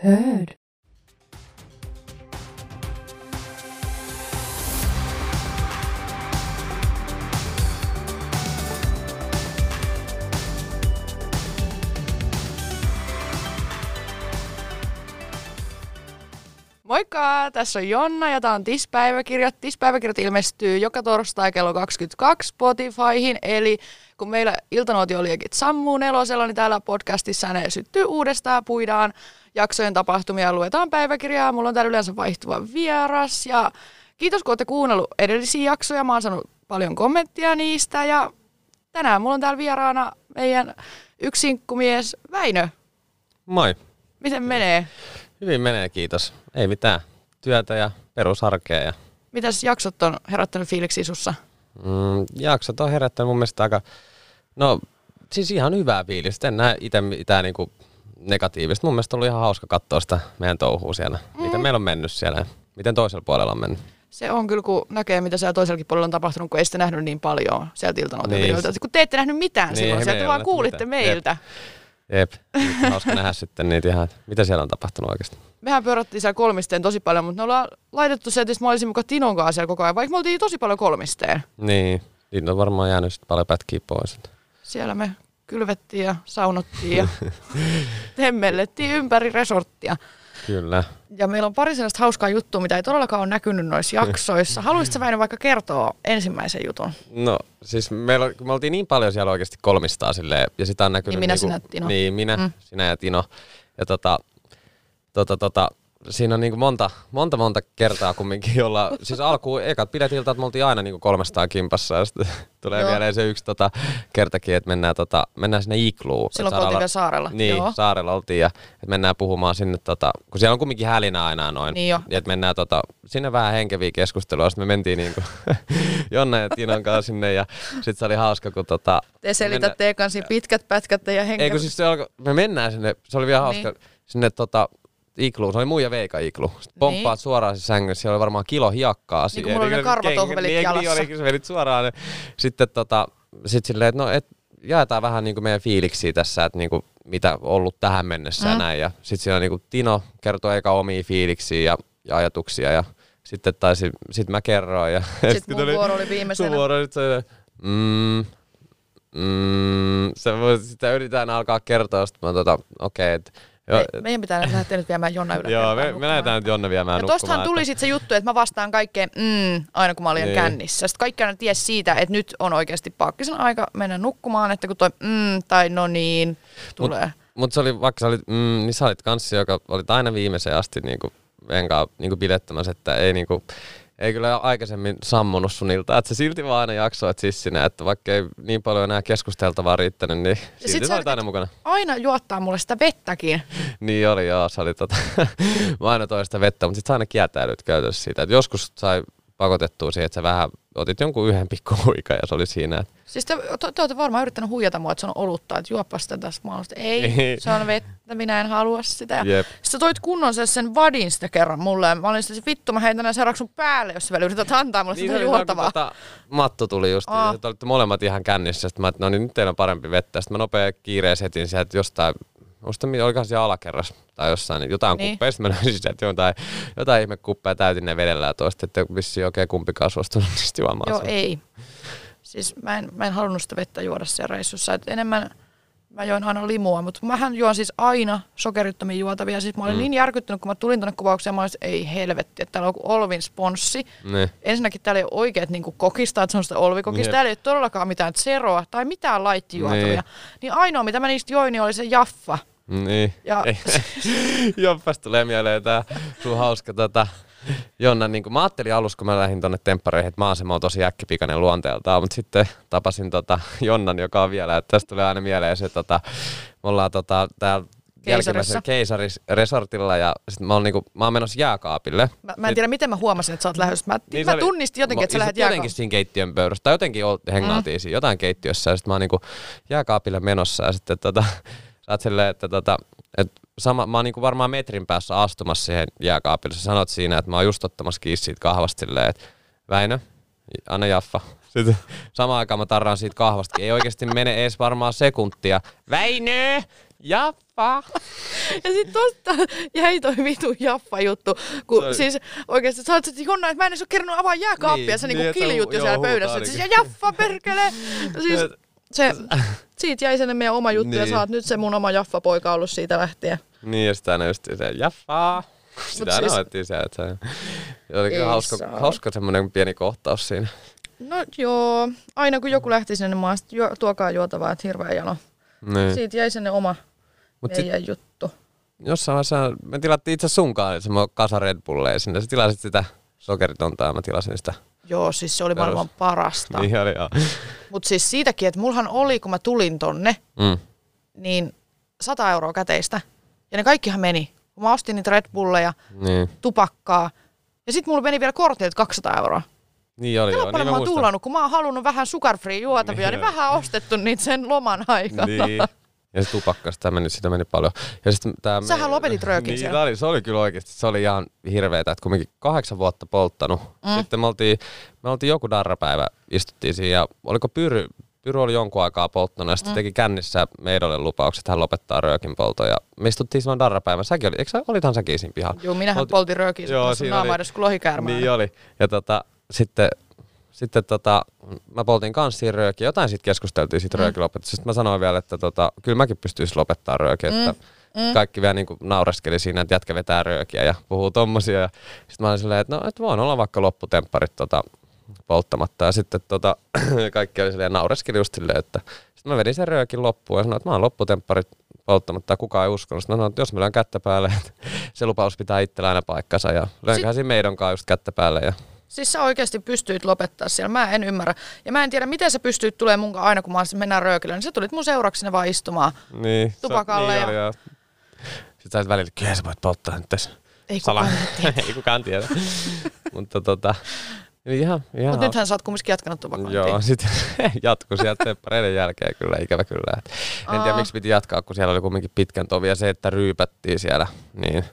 Heard. Moikka, tässä on Jonna ja tämä on TIS-päiväkirjat. TIS-päiväkirjat ilmestyy joka torstai kello 22 Spotifyhin, eli kun meillä iltanuotioliekit sammuu nelosella, niin täällä podcastissa ne syttyy uudestaan, puidaan jaksojen tapahtumia ja luetaan päiväkirjaa. Mulla on täällä yleensä vaihtuva vieras ja kiitos kun olette kuunnellut edellisiä jaksoja. Mä oon saanut paljon kommenttia niistä ja tänään mulla on täällä vieraana meidän yksinkkumies Väinö. Moi. Miten menee? Hyvin menee, kiitos. Ei mitään. Työtä ja perusarkea. Ja, Mitäs jaksot on herättänyt fiiliksi sussa? mm, jaksot on herättänyt mun mielestä aika, no siis ihan hyvää fiilistä. En näe itse mitään niinku negatiivista. Mun mielestä on ollut ihan hauska katsoa sitä meidän touhua siellä. Mm. Miten meillä on mennyt siellä ja miten toisella puolella on mennyt. Se on kyllä, kun näkee, mitä siellä toisellakin puolella on tapahtunut, kun ei sitä nähnyt niin paljon sieltä iltanuotiolta. Niin. Kun te ette nähnyt mitään Niin, silloin, sieltä vaan kuulitte mitään. meiltä. Jep. On hauska nähdä sitten niitä ihan, mitä siellä on tapahtunut oikeasti. Mehän pyörättiin siellä kolmisteen tosi paljon, mutta me ollaan laitettu se, että mä olisin mukaan Tinon kanssa siellä koko ajan, vaikka me oltiin tosi paljon kolmisteen. Niin, niitä on varmaan jäänyt sitten paljon pätkiä pois. Siellä me kylvettiin ja saunottiin ja temmellettiin ympäri resorttia. Kyllä. Ja meillä on pari sellaista hauskaa juttua, mitä ei todellakaan ole näkynyt noissa jaksoissa. Haluaisitko Väinö vaikka kertoa ensimmäisen jutun? No siis meillä, me oltiin niin paljon siellä oikeasti kolmistaa silleen, ja sitä on näkynyt... Niin minä, niinku, sinä, Tino. Niin, minä, mm. sinä ja Tino. Ja tota, tota, tota, siinä on niinku monta, monta, monta kertaa kumminkin, jolla, siis alkuun ekat pidettiin ilta, että me oltiin aina niinku 300 kimpassa, ja sitten tulee Joo. vielä se yksi tota, kertakin, että mennään, tota, mennään sinne igluun. Silloin kun oltiin saarella- vielä saarella. Niin, Joo. saarella oltiin, ja että mennään puhumaan sinne, tota, kun siellä on kumminkin hälinä aina noin. Niin jo. Ja että mennään tota, sinne vähän henkeviä keskustelua, sitten me mentiin niinku Jonna ja Tinon kanssa sinne, ja sitten se oli hauska, kun tota, Te selitätte ekan siinä pitkät pätkät ja henkä. ei kun siis se alkoi, me mennään sinne, se oli vielä hauska, Niin. sinne tota, igluun, se oli muija Veika iglu. Sitten pomppaat Niin. suoraan se sängyssä, siellä oli varmaan kilo hiakkaa. Niin kuin mulla oli ne karvatohvelit niin, jalassa. Niin, oli, kun sä vedit suoraan. ne. Sitten tota, sit silleen, että no, et, jaetaan vähän niinku meidän fiiliksiä tässä, että niinku, mitä on ollut tähän mennessä Mm. mm. näin. Ja sitten siellä niinku Tino kertoi eka omia fiiliksiä ja, ja ajatuksia ja sitten taisi, sit mä kerroin. Ja Sitten mun vuoro oli viimeisenä. Sun vuoro, sit se, mm, mm, se, sitä yritetään alkaa kertoa, sitten mä tota, okei, okay, Me, meidän pitää lähteä nyt viemään Jonna ylös. Joo, me, me lähdetään nyt Jonne viemään Ja tostahan tuli sitten se juttu, että mä vastaan kaikkeen mm, aina kun mä olin Niin. kännissä. Sitten kaikki aina ties siitä, että nyt on oikeasti paakkisen aika mennä nukkumaan, että kun toi mm tai no niin tulee. Mutta se oli, vaikka sä olit, mm, niin sä olit kanssi, joka oli aina viimeiseen asti niinku, enkaan niinku bilettämässä, että ei, niinku, ei kyllä aikaisemmin sammunut sun iltaa, että sä silti vaan aina jaksoit sissinä, että vaikka ei niin paljon enää keskusteltavaa riittänyt, niin silti sä sä olit yritit- aina mukana. Aina juottaa mulle sitä vettäkin. Niin oli, joo, se oli tota, mä aina toista vettä, mutta sit sä aina kieltäydyt käytössä siitä, että joskus sai pakotettua siihen, että sä vähän otit jonkun yhden pikku huikan ja se oli siinä, että Siis te, te, te olette varmaan yrittänyt huijata mua, että se on olutta, että juoppa sitä tässä maailmasta. Ei, Ei. se on vettä, minä en halua sitä. Ja Jep. Sitten toit kunnon sen, sen vadin sitä kerran mulle. Ja mä olin sitten, vittu, mä heitän nää seuraavaksi sun päälle, jos sä vielä yrität antaa mulle Niin sitä juotavaa. Tota, Matto tuli just, Aa. oh. että olitte molemmat ihan kännissä. Sitten mä että no niin, nyt teillä on parempi vettä. Sitten mä nopea kiireessä etin sieltä jostain, muista mitä, olikohan siellä alakerras tai jossain, niin jotain Niin. Sitten mä löysin sieltä jotain, jotain ihme kuppeja täytin ne vedellä ja toista, että vissiin oikein kumpikaan suostunut niistä juomaan. Joo, sen. ei. Siis mä en, mä en halunnut sitä vettä juoda siellä reissussa. Et enemmän mä join aina limua, mutta mähän juon siis aina sokerittomia juotavia. Siis mä olin mm. niin järkyttynyt, kun mä tulin tonne kuvaukseen, mä olin, että ei helvetti, että täällä on Olvin sponssi. Niin. Ensinnäkin täällä ei ole oikeat niin kokista, että se on sitä olvikokista. Jep. Täällä ei ole todellakaan mitään zeroa tai mitään laittijuotavia. Niin. Ainoa, mitä mä niistä join, niin oli se jaffa. Niin. Ja-. Joppas tulee mieleen tää sun hauska tota, Jonna, niin kuin mä ajattelin alussa, kun mä lähdin tonne temppareihin, että maasema on tosi äkkipikainen luonteeltaan, mutta sitten tapasin tota Jonnan, joka on vielä, että tästä tulee aina mieleen se, tota, me ollaan tota, täällä jälkimmäisellä keisarisresortilla ja sitten mä oon, niinku, mä oon menossa jääkaapille. Mä, mä en tiedä, miten mä huomasin, että sä oot lähdössä. Mä, niin mä tunnistin jotenkin, että sä lähdet sit Jotenkin jääkaapille. siinä keittiön pöydässä, tai jotenkin ol- hengaatiin mm. siinä, jotain keittiössä, ja sitten mä oon niinku jääkaapille menossa, ja sitten tota, oot silleen, että tota, et sama, mä oon niinku varmaan metrin päässä astumassa siihen jääkaapille. Sä sanot siinä, että mä oon just ottamassa kiinni siitä kahvasta silleen, että Väinö, anna jaffa. Sitten samaan aikaan mä tarraan siitä kahvastakin. Ei oikeasti mene edes varmaan sekuntia. Väinö! Jaffa! Ja sit tosta jäi toi vitu Jaffa-juttu. Kun Se- siis oikeesti sä oot, että Jonna, että mä en edes oo kerännyt avaa jääkaappia. Niin, sä niinku niin, kiljut jo siellä pöydässä. Siis. Jaffa, perkele! Siis se, siitä jäi sinne meidän oma juttu ja Niin. sä oot nyt se mun oma Jaffa-poika ollut siitä lähtien. Niin, ja sitä aina just se Jaffa. Sitä aina siis- se, että se oli kyllä hauska, saa. hauska semmoinen pieni kohtaus siinä. No joo, aina kun joku lähti sinne, sit jo, tuokaa juotavaa, että hirveä jano. Niin. Siitä jäi sinne oma Mut sit, meidän juttu. jossain vaiheessa me tilattiin itse sunkaan semmoinen kasa Red Bulleja sinne. Sä tilasit sitä sokeritonta ja mä tilasin sitä. Joo, siis se oli Perus. maailman parasta. Niin oli joo. Mutta siis siitäkin, että mullahan oli, kun mä tulin tonne, Mm. niin 100 euroa käteistä. Ja ne kaikkihan meni. Kun mä ostin niitä Red Bulleja, Niin. tupakkaa. Ja sitten mulla meni vielä kortit 200 euroa. Niin oli Tällä joo. paljon Niin mä mä oon kun mä oon halunnut vähän sugar free juotavia, niin Niin. vähän ostettu niitä sen loman aikana. Niin. Ja se tupakka, sitä meni, sitä meni paljon. Ja sit tää Sähän lopetit röökin niin, Oli, se oli kyllä oikeasti, se oli ihan hirveetä, että kumminkin kahdeksan vuotta polttanut. Mm. Sitten me oltiin, me oltiin joku darrapäivä, istuttiin siinä ja oliko Pyry, Pyry oli jonkun aikaa polttanut ja sitten mm. teki kännissä meidolle lupaukset, että hän lopettaa röökin polton. Ja me istuttiin silloin darrapäivän. Säkin oli, eikö sä, olithan säkin siinä pihalla? Joo, minähän Olti- poltin röökiä, Joo, siinä oli- kuin lohikäärmää. Niin oli. Ja tota, sitten, sitten tota, mä poltin kans siinä röökiä. Jotain siitä keskusteltiin siitä mm. röökin lopetuksesta. Sitten mä sanoin vielä, että tota, kyllä mäkin pystyisin lopettaa röökiä. Mm. Että mm. Kaikki vielä niinku naureskeli siinä, että jätkä vetää röökiä ja puhuu tommosia. Ja sitten mä olin silleen, että no, et voin olla vaikka lopputempparit tota, polttamatta. Ja sitten tota, kaikki oli silleen naureskeli just silleen, että sitten mä vedin sen röökin loppuun ja sanoin, että mä oon lopputempparit polttamatta ja kukaan ei uskonut. Sitten mä sanoin, että jos mä lyön kättä päälle, että se lupaus pitää itsellä aina paikkansa ja lyönköhän siinä meidon kanssa just kättä päälle ja Siis sä oikeasti pystyit lopettaa siellä. Mä en ymmärrä. Ja mä en tiedä, miten sä pystyit tulee mun kanssa aina, kun mä mennään röökillä. Niin sä tulit mun seuraksi sinne vaan istumaan. Niin. Tupakalle niin ja- oli. Sitten sä et välillä, kyllä sä voit polttaa nyt tässä. Ei kukaan tiedä. Ei kukaan tiedä. Mutta tota, niin ihan, ihan Mutta nythän sä oot kumminkin jatkanut tupakointia. Joo, sitten jatkui sieltä teppareiden jälkeen kyllä, ikävä kyllä. Et en tiedä Aa. miksi piti jatkaa, kun siellä oli kumminkin pitkän tovi ja se, että ryypättiin siellä, niin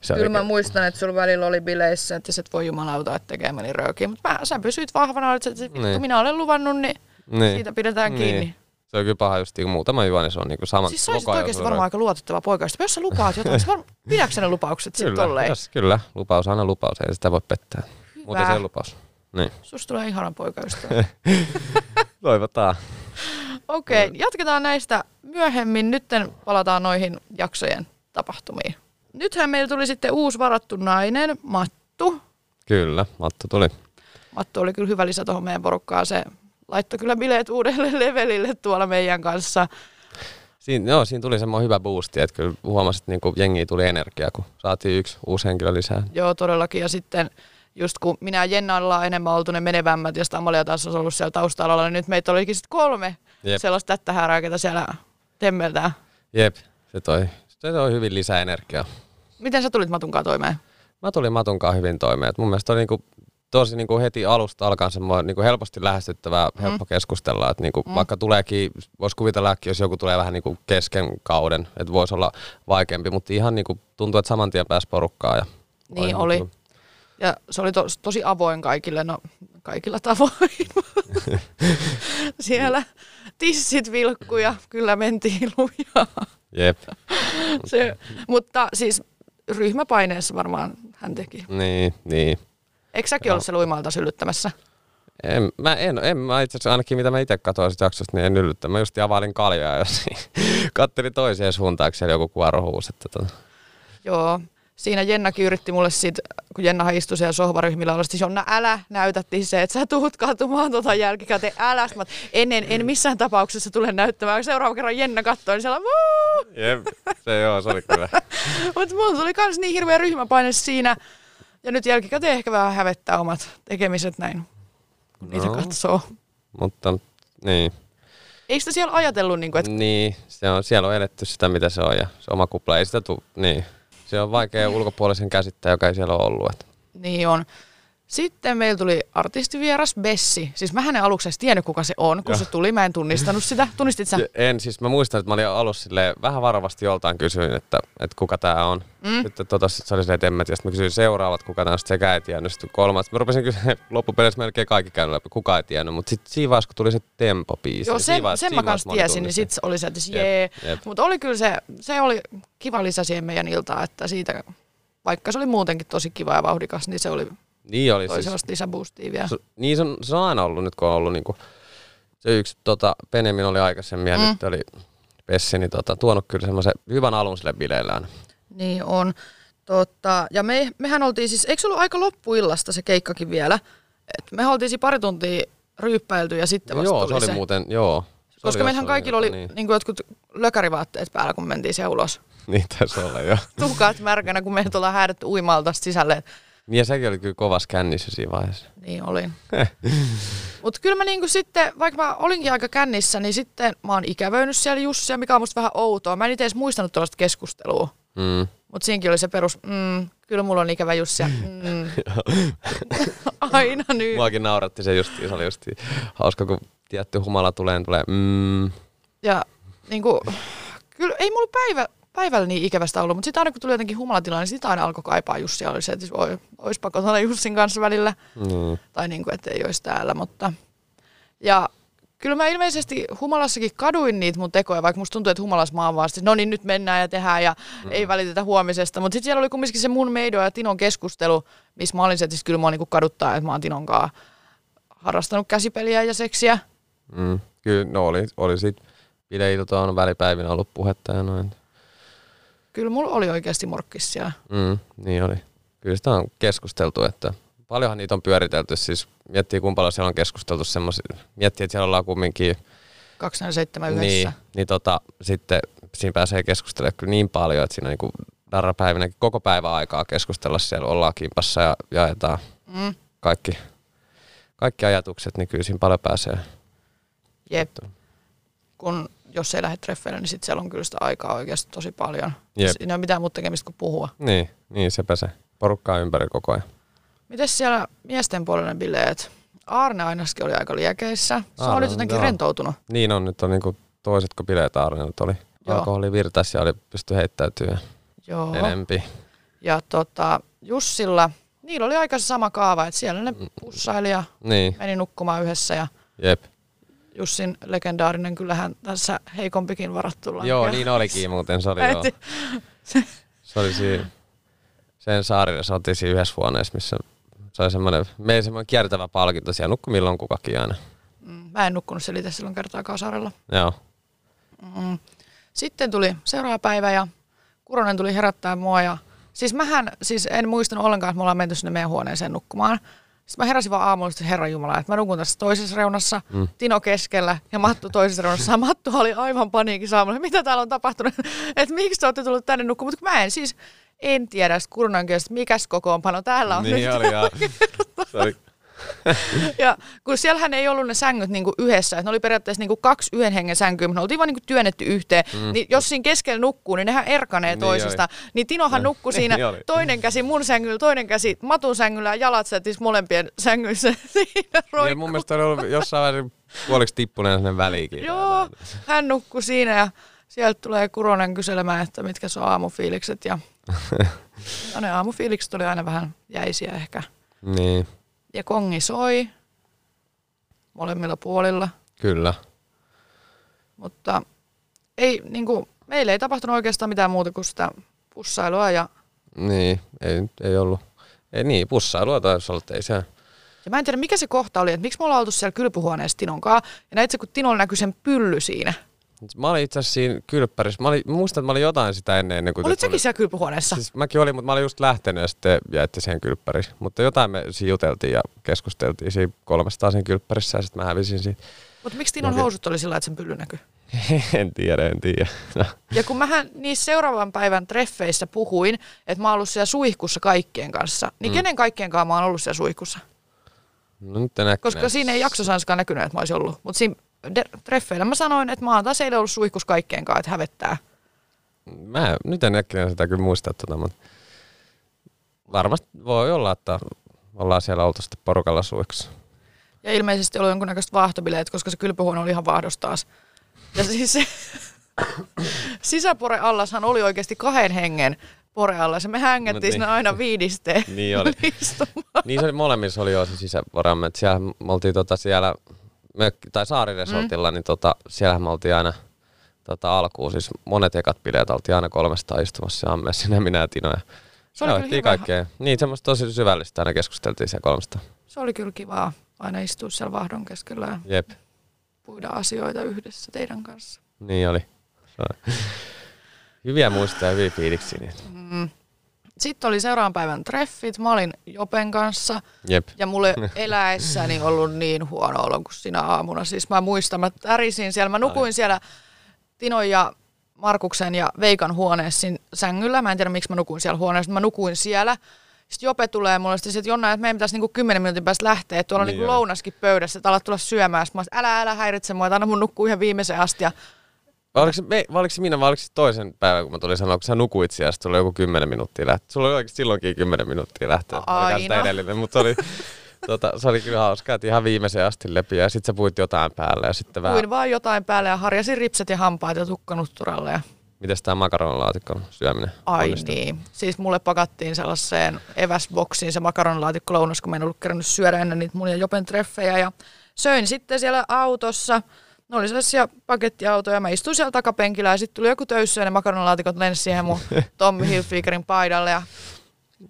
se Kyllä mä muistan, että sulla välillä oli bileissä, että sä et voi jumalauta, että tekemäni röökiä. Mutta sä pysyit vahvana, että sä- vittu, Niin. minä olen luvannut, niin, niin. siitä pidetään kiinni. Se on kyllä paha just, kun muutama juo, niin se on niinku sama. Siis sä olisit koko ajan oikeasti varmaan aika luotettava poika. Jos sä lupaat jotain, niin varmaan, pidätkö ne lupaukset sitten Kyllä, tolleen? jos, kyllä, lupaus on aina lupaus, ei sitä voi pettää. Muuten se ei lupaus. Niin. Susta tulee ihana poikaystävä. Toivotaan. Okei, okay, jatketaan näistä myöhemmin. Nytten palataan noihin jaksojen tapahtumiin. Nythän meillä tuli sitten uusi varattu nainen, Mattu. Kyllä, Mattu tuli. Mattu oli kyllä hyvä lisä tuohon meidän porukkaan. Se laittoi kyllä bileet uudelle levelille tuolla meidän kanssa. Siinä, joo, siinä tuli semmoinen hyvä boosti, että kyllä huomasit, että niinku jengiä tuli energiaa, kun saatiin yksi uusi henkilö lisää. Joo, todellakin. Ja sitten just kun minä ja Jenna ollaan enemmän oltu ne menevämmät ja sitten Amalia taas olisi ollut siellä taustalla, niin nyt meitä olikin sitten kolme Jep. Jep. sellaista tättähärää, ketä siellä temmeltää. Jep, se toi, se toi hyvin lisää energiaa. Miten sä tulit Matunkaan toimeen? Mä tulin Matunkaan hyvin toimeen. Et mun mielestä oli niinku, tosi niinku heti alusta alkaen semmoinen niinku helposti lähestyttävää, Mm. helppo keskustella. Et niinku, Vaikka tuleekin, voisi kuvitella, jos joku tulee vähän niinku kesken kauden, että voisi olla vaikeampi, mutta ihan niinku tuntuu, että saman tien pääsi porukkaan. Ja Niin oli. kyllä- Ja se oli tos, tosi avoin kaikille, no kaikilla tavoin. Siellä tissit vilkku ja kyllä mentiin lujaa. Jep, Se, mutta siis ryhmäpaineessa varmaan hän teki. niin, niin. Eikö säkin ollut se luimalta syllyttämässä? En, mä en, en mä itse asiassa ainakin mitä mä itse katsoin sitä jaksosta, niin en yllyttä. Mä just availin kaljaa ja kattelin toiseen suuntaan, joku kuoro huusi. Että tota. Joo. Siinä Jennakin yritti mulle sit, kun Jenna istui siellä sohvaryhmillä, olla sitten Jonna, älä näytätti se, että sä tuut katumaan tuota jälkikäteen, älä. Mä, en, en, en missään tapauksessa tule näyttämään. Seuraava kerran Jenna katsoi, niin siellä Woo! Jep, se joo, se oli kyllä. Mutta mulla tuli kans niin hirveä ryhmäpaine siinä. Ja nyt jälkikäteen ehkä vähän hävettää omat tekemiset näin, kun niitä No. katsoo. Mutta niin, Eikö sitä siellä ajatellut, niin kuin, että niin se on, siellä on eletty sitä, mitä se on ja se oma kupla ei sitä tu, niin. Se on vaikea ulkopuolisen käsittää, joka ei siellä ole ollut. Että. niin on. Sitten meillä tuli artistivieras Bessi. Siis mä en aluksi edes tiennyt, kuka se on, kun Joo. se tuli. Mä en tunnistanut sitä. Tunnistit sä? En, siis mä muistan, että mä olin alussa vähän varovasti joltain kysyin, että, että kuka tää on. Mm. Sitten tota, sit se oli silleen, että en mä tiedä. Sitten mä kysyin seuraavat, kuka tää on, sitten sekä ei tiennyt. Sitten kolmas. Mä rupesin kysyä loppupeleissä melkein kaikki käynyt läpi, kuka ei tiennyt. Mutta sitten siinä vaiheessa, kun tuli se tempo-biisi. Joo, niin siinä sen, vaiheessa- sen siinä mä kanssa tiesin, niin tunnisti. sit oli se, että Jep, jee. Mutta oli kyllä se, se oli kiva lisä siihen meidän iltaan, että siitä, vaikka se oli muutenkin tosi kiva ja vauhdikas, niin se oli Niin oli toi siis. sellaista lisäboostia vielä. Se, niin se on, se on aina ollut nyt, kun on ollut niinku, se yksi tota, Benemin oli aikaisemmin ja Mm. nyt oli Pessi, niin tota, tuonut kyllä semmoisen hyvän alun sille bileillään. Niin on. Totta, ja me, mehän oltiin siis, eikö se ollut aika loppuillasta se keikkakin vielä? Et me oltiin siinä pari tuntia ryyppäilty ja sitten vasta joo, se oli se. muuten, joo. Se Koska oli meillähän kaikilla oli niin. niin. jotkut lökärivaatteet päällä, kun me mentiin siellä ulos. Niin taisi olla, joo. Tuhkaat märkänä, kun meidät ollaan häädetty uimalta sisälle. Niin ja sekin oli kyllä kovas kännissä siinä vaiheessa. Niin olin. Mutta kyllä mä niinku sitten, vaikka mä olinkin aika kännissä, niin sitten mä oon ikävöinyt siellä Jussia, mikä on musta vähän outoa. Mä en itse edes muistanut tällaista keskustelua. Mm. Mutta siinäkin oli se perus, mm, kyllä mulla on ikävä Jussi. ja Mm. Aina nyt. Muakin nauratti se just, se oli just hauska, kun tietty humala tulee, niin tulee mm. Ja niinku, kyllä ei mulla päivä, päivällä niin ikävästä ollut, mutta sitten aina kun tuli jotenkin humalatila, niin sitä aina alkoi kaipaa Jussia. Oli se, että oi, oispa kotona Jussin kanssa välillä. Mm. Tai niinku, että ei olisi täällä, mutta... Ja kyllä mä ilmeisesti humalassakin kaduin niitä mun tekoja, vaikka musta tuntuu, että humalas mä oon vaan no niin nyt mennään ja tehdään ja mm. ei välitetä huomisesta. Mutta sitten siellä oli kumminkin se mun Meido ja Tinon keskustelu, missä mä olin se, että kyllä mä niinku kaduttaa, että mä oon Tinon kanssa harrastanut käsipeliä ja seksiä. Mm. Kyllä, no oli, oli sit bileilta on välipäivinä ollut puhetta ja noin. Kyllä mulla oli oikeasti morkkis siellä. Mm, niin oli. Kyllä sitä on keskusteltu, että paljonhan niitä on pyöritelty. Siis miettii, kuinka paljon siellä on keskusteltu semmoisia. Miettii, että siellä ollaan kumminkin 247 yhdessä. niin, niin tota, sitten siinä pääsee keskustelemaan kyllä niin paljon, että siinä niinku darrapäivinäkin koko päivän aikaa keskustella siellä, ollaan kimpassa ja jaetaan Mm, kaikki, kaikki ajatukset, niin kyllä siinä paljon pääsee. jep. Kun jos ei lähde treffeille, niin sitten siellä on kyllä sitä aikaa oikeasti tosi paljon. Jep. Siinä ei ole mitään muuta tekemistä kuin puhua. Niin, niin sepä se. Porukkaa ympäri koko ajan. Mites siellä miesten puolella ne bileet? Aarne ainakin oli aika liekeissä. Se Aarne oli jotenkin joo. rentoutunut. Niin on, nyt on niinku toiset kuin bileet Arnelta oli. Joo. Alkoholi virtas ja oli pysty heittäytyä Joo. enempi. Ja tota, Jussilla, niillä oli aika sama kaava, että siellä ne pussaili ja Niin, meni nukkumaan yhdessä. Ja jep. Jussin legendaarinen, kyllähän tässä heikompikin varattu lankea. Joo, niin olikin muuten, se oli joo. Se oli siinä, sen saarilla, se oltiin siinä yhdessä huoneessa, missä se oli semmoinen, meidän semmoinen kiertävä palkinto, siellä nukkui milloin kukakin aina. Mm, Mä en nukkunut siellä itse silloin kertaakaan saarella. Joo. Mm. Sitten tuli seuraava päivä ja Kuronen tuli herättää mua ja siis mähän siis en muistanut ollenkaan, että me ollaan menty sinne meidän huoneeseen nukkumaan. Sitten mä heräsin vaan aamulla, että Herra Jumala, että mä nukun tässä toisessa reunassa, mm. Tino keskellä ja Mattu toisessa reunassa. Ja Mattu oli aivan paniikissa aamulla, mitä täällä on tapahtunut, että miksi te olette tullut tänne nukkumaan. Mutta mä en siis, en tiedä, että mikäs kokoonpano täällä on Niin nyt. oli. Se oli, Ja kun siellähän ei ollut ne sängyt niinku yhdessä, että ne oli periaatteessa niinku kaksi yhden hengen sänkyä, mutta ne oltiin vaan niinku työnnetty yhteen. Mm. Niin jos siinä keskellä nukkuu, niin nehän erkanee Niin toisista. Niin Tinohan nukkui siinä Niin oli. toinen käsi mun sängyllä, toinen käsi Matun sängyllä ja jalat sätis molempien sängyissä siinä niin mun mielestä oli ollut jossain vaiheessa puoliksi tippuneen sinne väliinkin. Joo, hän nukkui siinä ja sieltä tulee Kuronen kyselemään, että mitkä se on aamufiilikset. Ja, ja ne aamufiilikset oli aina vähän jäisiä ehkä. Niin, Ja kongi soi molemmilla puolilla. kyllä. Mutta ei, niin kuin, meillä ei tapahtunut oikeastaan mitään muuta kuin sitä pussailua. Ja, Niin, ei, ei ollut. Ei niin, pussailua taisi olla, ei se. ja mä en tiedä, mikä se kohta oli, että miksi me ollaan oltu siellä kylpyhuoneessa Tinon kanssa. Ja näit se, kun Tinolla näkyi sen pylly siinä. Mä olin itse asiassa siinä kylppärissä. Mä, olin, mä muistan, että mä olin jotain sitä ennen, ennen kuin... Olit säkin siellä kylpyhuoneessa? Siis mäkin olin, mutta mä olin just lähtenyt ja sitten jäitte siihen kylppäriin. Mutta jotain me siinä juteltiin ja keskusteltiin siinä kolmestaan siinä kylppärissä ja sitten mä hävisin siitä. Mutta miksi Okei. housut oli sillä, että sen pylly näkyi? en tiedä, en tiedä. Ja kun mähän niissä seuraavan päivän treffeissä puhuin, että mä oon ollut siellä suihkussa kaikkien kanssa, niin mm. kenen kaikkien kanssa mä oon ollut siellä suihkussa? No nyt en. Koska siinä ei jaksosanskaan näkynyt, että mä olisin ollut. Mutta siinä treffeillä mä sanoin, että taas eilen ollut suihkussa kaikkien kanssa, että hävettää. Mä nyt en äkkinä sitä kyllä muista, tota, mutta varmasti voi olla, että ollaan siellä oltu sitten porukalla suiksi. Ja ilmeisesti oli jonkunnäköistä vaahtobileet, koska se kylpyhuone oli ihan vaahdos taas. Ja siis se sisäporeallashan oli oikeasti kahden hengen poreallas. Ja me hängettiin Mut sinne niin. aina viidisteen Niin oli. Niin se oli molemmissa oli jo se sisäporamme, siellä me oltiin tota siellä, mökki, tai saariresortilla, mm. niin tota, siellähän me oltiin aina tota, alkuun, siis monet ekat bileet oltiin aina kolmesta istumassa ja Amme, sinä, minä ja Tino. Ja Se oli, kyllä hyvä. kaikkea. Niin, semmoista tosi syvällistä aina keskusteltiin siellä kolmesta. se oli kyllä kivaa aina istua siellä vahdon keskellä ja Jep, puida asioita yhdessä teidän kanssa. niin oli. Hyviä muistoja ja hyviä fiiliksiä. Niin. Mm. Sitten oli seuraavan päivän treffit. Mä olin Jopen kanssa Jep. ja mulle eläessäni ollut niin huono olo kuin sinä aamuna. Siis mä muistan, mä tärisin siellä. Mä nukuin siellä Tinon ja Markuksen ja Veikan huoneessa sängyllä. Mä en tiedä, miksi mä nukuin siellä huoneessa, mä nukuin siellä. Sitten Jope tulee mulle sitten, että Jonna, että meidän pitäisi niinku 10 minuutin päästä lähteä. Että tuolla on Niin niinku oli. lounaskin pöydässä, että alat tulla syömään. Sitten mä olisin, älä, älä häiritse mua, että anna mun nukkuu ihan viimeiseen asti. Ja Vai Oliko se, me, vai oliko se minä vai oliko se toisen päivän, kun mä tulin sanoa, kun sä nukuit siellä, sitten sulla oli joku 10 minuuttia lähteä. Sulla oli oikeasti silloinkin 10 minuuttia lähteä. Aina. Edellinen, mutta oli, tota, se oli kyllä hauska, että ihan viimeiseen asti lepiä ja sitten sä puhuit jotain päälle ja sitten vähän, puin vaan jotain päälle ja harjasin ripset ja hampaat ja tukkanutturalla. Ja miten tämä makaronilaatikon syöminen Ai onnistui? niin. Siis mulle pakattiin sellaiseen eväsboksiin se makaronilaatikko lounas, kun mä en ollut kerännyt syödä ennen niitä mun ja Jopen treffejä. Ja söin sitten siellä autossa. Ne oli sellaisia pakettiautoja. Mä istuin siellä takapenkillä ja sitten tuli joku töyssy ja ne makaronilaatikot lensi siihen mun Tommy Hilfigerin paidalle. Ja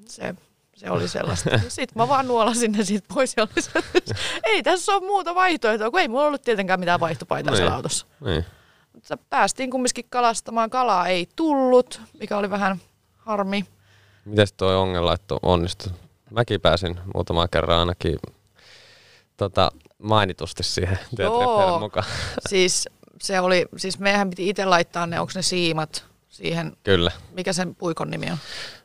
se, se oli sellaista. Sitten mä vaan nuolasin ne siitä pois ja oli ei tässä ole muuta vaihtoehtoa, kun ei mulla ollut tietenkään mitään vaihtopaitaa Niin. siellä autossa. Niin. Mutta päästiin kumminkin kalastamaan. Kalaa ei tullut, mikä oli vähän harmi. Miten toi ongenlaitto onnistui? Mäkin pääsin muutaman kerran ainakin tota, mainitusti siihen teatrefeiden mukaan. Siis se oli, siis meidän piti itse laittaa ne, onko ne siimat siihen, Kyllä. mikä sen puikon nimi on?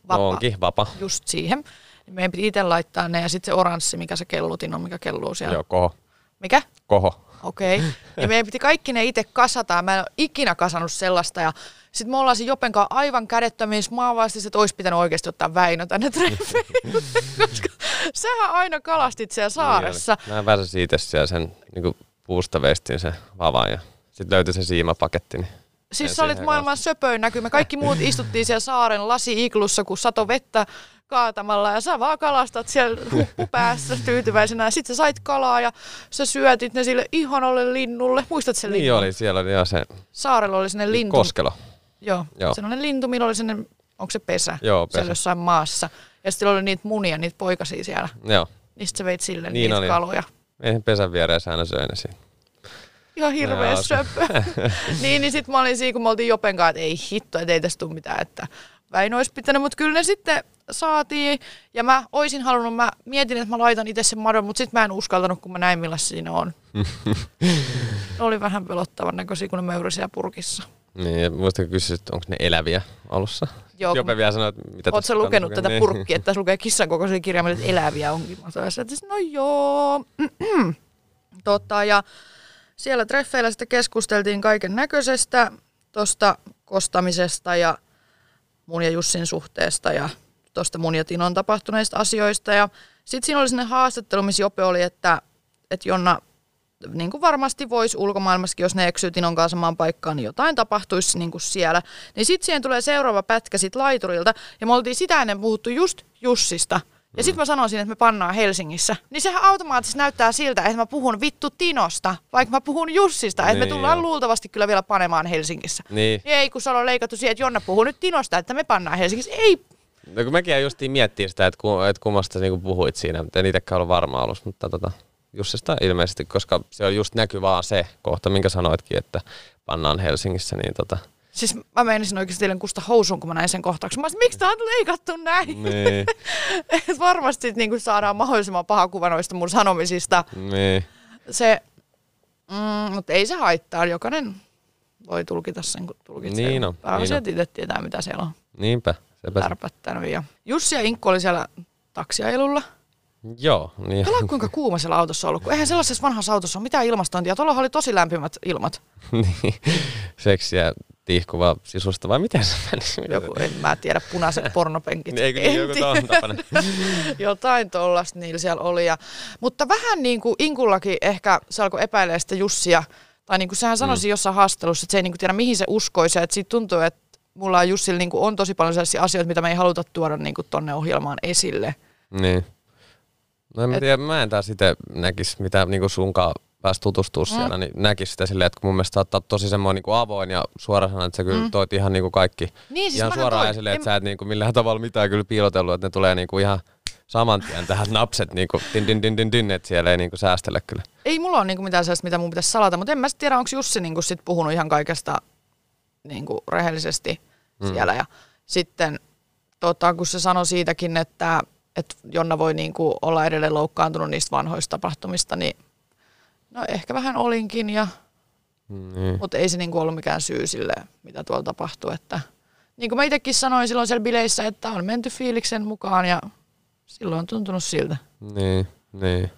No onkin, vapa. Just siihen. Niin meidän piti itse laittaa ne ja sitten se oranssi, mikä se kellutin on, mikä kelluu siellä. Joo, koho. Mikä? Koho. Okei. Okay. Ja meidän piti kaikki ne itse kasata. Mä en ole ikinä kasannut sellaista. Ja sitten me ollaan siinä Jopen kanssa aivan kädettömissä. Mä siis, että olisi pitänyt oikeasti ottaa Väinö tänne treffeille. Koska sähän aina kalastit siellä saaressa. Niin oli. Mä väsäsin itse siellä sen niin puusta veistin sen vavan ja sitten löytyi se siimapaketti. Niin Siis sä olit maailman söpöin näkymä. Kaikki muut istuttiin siellä saaren lasi-iglussa, kun sato vettä kaatamalla ja sä vaan kalastat siellä huppu päässä tyytyväisenä. Ja sit sä sait kalaa ja sä syötit ne sille ihanalle linnulle. Muistat sen Niin linnun? oli, siellä oli se Saarella oli sinne lintu. koskelo. Joo, Joo. sellainen lintu, millä oli sinne, onko se pesä? Joo, pesä. Siellä jossain maassa. Ja sitten oli niitä munia, niitä poikasia siellä. Joo. Niistä sä veit sille Niin niitä oli. kaloja. Eihän pesän vieressä aina söin ne siinä. Ihan hirveä söpö. niin, niin sitten mä olin siinä, kun me oltiin Jopen kanssa, että ei hitto, että ei tästä tule mitään, että Väinö olisi pitänyt, mutta kyllä ne sitten saatiin. Ja mä oisin halunnut, mä mietin, että mä laitan itse sen madon, mutta sitten mä en uskaltanut, kun mä näin millaisia siinä on. ne oli vähän pelottavan näköisiä, kun ne möyräsi siellä purkissa. Niin, ja muistatko kysyä, että onko ne eläviä alussa? Joo, Jope vielä sanoi, että mitä Oletko lukenut tätä niin. purkkia, että tässä lukee kissan kokoisia kirjaimia, että eläviä onkin. Mä sanoin, että no joo. tota, ja siellä treffeillä sitten keskusteltiin kaiken näköisestä, tuosta kostamisesta ja mun ja Jussin suhteesta ja tuosta mun ja Tinon tapahtuneista asioista. Ja sitten siinä oli sinne haastattelu, missä Jope oli, että, että Jonna niin kuin varmasti voisi ulkomaailmassakin, jos ne eksyy Tinon kanssa samaan paikkaan, niin jotain tapahtuisi niin kuin siellä. Niin sitten siihen tulee seuraava pätkä sit laiturilta, ja me oltiin sitä ennen puhuttu just Jussista. Ja sitten mä sanoisin, että me pannaan Helsingissä. Niin sehän automaattisesti näyttää siltä, että mä puhun vittu Tinosta, vaikka mä puhun Jussista. Että me Niin, tullaan joo. luultavasti kyllä vielä panemaan Helsingissä. Niin. Ei, kun se on leikattu siihen, että Jonna puhuu nyt Tinosta, että me pannaan Helsingissä. Ei, No kun mäkin justiin miettii sitä, että, ku, että kummasta niinku puhuit siinä, mutta en itsekään ollut varma alussa, mutta tota, Jussista ilmeisesti, koska se on just näky vaan se kohta, minkä sanoitkin, että pannaan Helsingissä, niin tota, Siis mä menisin oikeasti teille kusta housuun, kun mä näin sen kohtauksen. Mä olisin, miksi tää on leikattu näin? niin, Et varmasti sit niinku saadaan mahdollisimman paha kuva noista mun sanomisista. niin, Se, mm, mutta ei se haittaa. Jokainen voi tulkita sen, kun tulkitsee. Niin on, Pääasia, niin itse tietää, mitä siellä on niinpä, sepä tärpättänyt. Ja Jussi ja Inkku oli siellä taksiajelulla. Joo, niin. Pelaa kuinka kuuma siellä autossa on ollut, kun eihän sellaisessa vanhassa autossa ole mitään ilmastointia. Tuolla oli tosi lämpimät ilmat. niin, seksiä tihkuva sisusta vai miten se meni? Joku, en mä tiedä, punaiset pornopenkit. Niin, eikö En joku? Jotain tollasta niillä siellä oli. Ja, mutta vähän niin kuin Inkullakin ehkä se alkoi epäilee sitä Jussia, tai niin kuin sehän sanoisi mm. jossain haastattelussa, että se ei niin kuin tiedä mihin se uskoisi, ja että siitä tuntuu, että mulla ja Jussilla niin kuin on tosi paljon sellaisia asioita, mitä me ei haluta tuoda niin kuin tonne ohjelmaan esille. Niin. No en mä Et- tiedä, mä en taas itse näkis, mitä niinku sunkaan pääsi tutustua mm. siellä, niin näkis sitä silleen, että kun mun mielestä oot tosi semmoinen niinku avoin ja suorasanainen, että sä kyllä mm. toit ihan niinku kaikki Niin, siis ihan suoraan toin. esille, En- että sä et niinku millään tavalla mitään kyllä piilotellut, että ne tulee niinku ihan saman tien tähän napset niinku din din din din din, että siellä ei niinku säästellä kyllä. Ei mulla ole niinku mitään sellaista, mitä mun pitäisi salata, mutta en mä tiedä, onko Jussi niinku sit puhunut ihan kaikesta niinku rehellisesti mm. siellä. Ja sitten tota, kun se sanoi siitäkin, että, että Jonna voi niinku olla edelleen loukkaantunut niistä vanhoista tapahtumista, niin no ehkä vähän olinkin, ja, Niin. mutta ei se niinku ollut mikään syy sille, mitä tuolla tapahtui. Että, niin kuin mä itsekin sanoin silloin siellä bileissä, että on menty fiiliksen mukaan ja silloin on tuntunut siltä. Niin, niin.